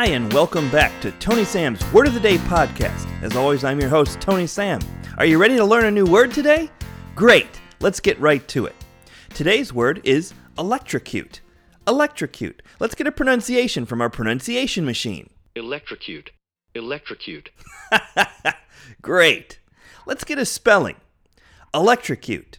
Hi, and welcome back to Tony Sam's Word of the Day podcast. As always, I'm your host, Tony Sam. Are you ready to learn a new word today? Great! Let's get right to it. Today's word is electrocute. Electrocute. Let's get a pronunciation from our pronunciation machine. Electrocute. Electrocute. Great. Let's get a spelling. Electrocute.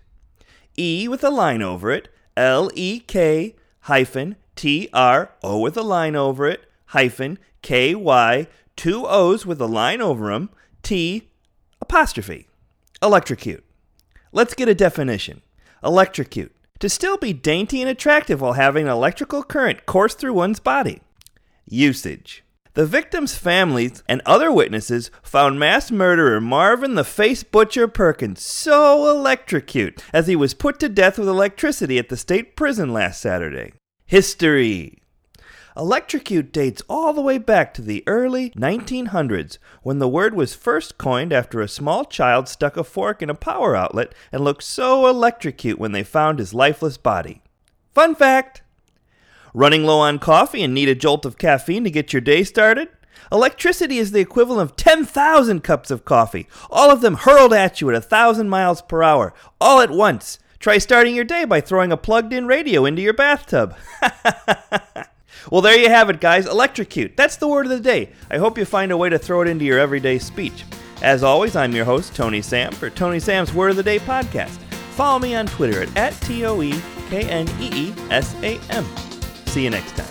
E with a line over it. L E K hyphen T R O with a line over it. Hyphen K Y. Two O's with a line over them. T apostrophe. Electrocute. Let's get a definition. Electrocute. To still be dainty and attractive while having an electrical current course through one's body. Usage. The victim's families and other witnesses found mass murderer Marvin the Face Butcher Perkins so electrocute as he was put to death with electricity at the state prison last Saturday. History Electrocute dates all the way back to the early 1900s when the word was first coined after a small child stuck a fork in a power outlet and looked so electrocute when they found his lifeless body. Fun fact! Running low on coffee and need a jolt of caffeine to get your day started? Electricity is the equivalent of 10,000 cups of coffee, all of them hurled at you at 1,000 miles per hour, all at once. Try starting your day by throwing a plugged in radio into your bathtub. well, there you have it, guys. Electrocute. That's the word of the day. I hope you find a way to throw it into your everyday speech. As always, I'm your host, Tony Sam, for Tony Sam's Word of the Day podcast. Follow me on Twitter at, T O E K N E E S A M. See you next time.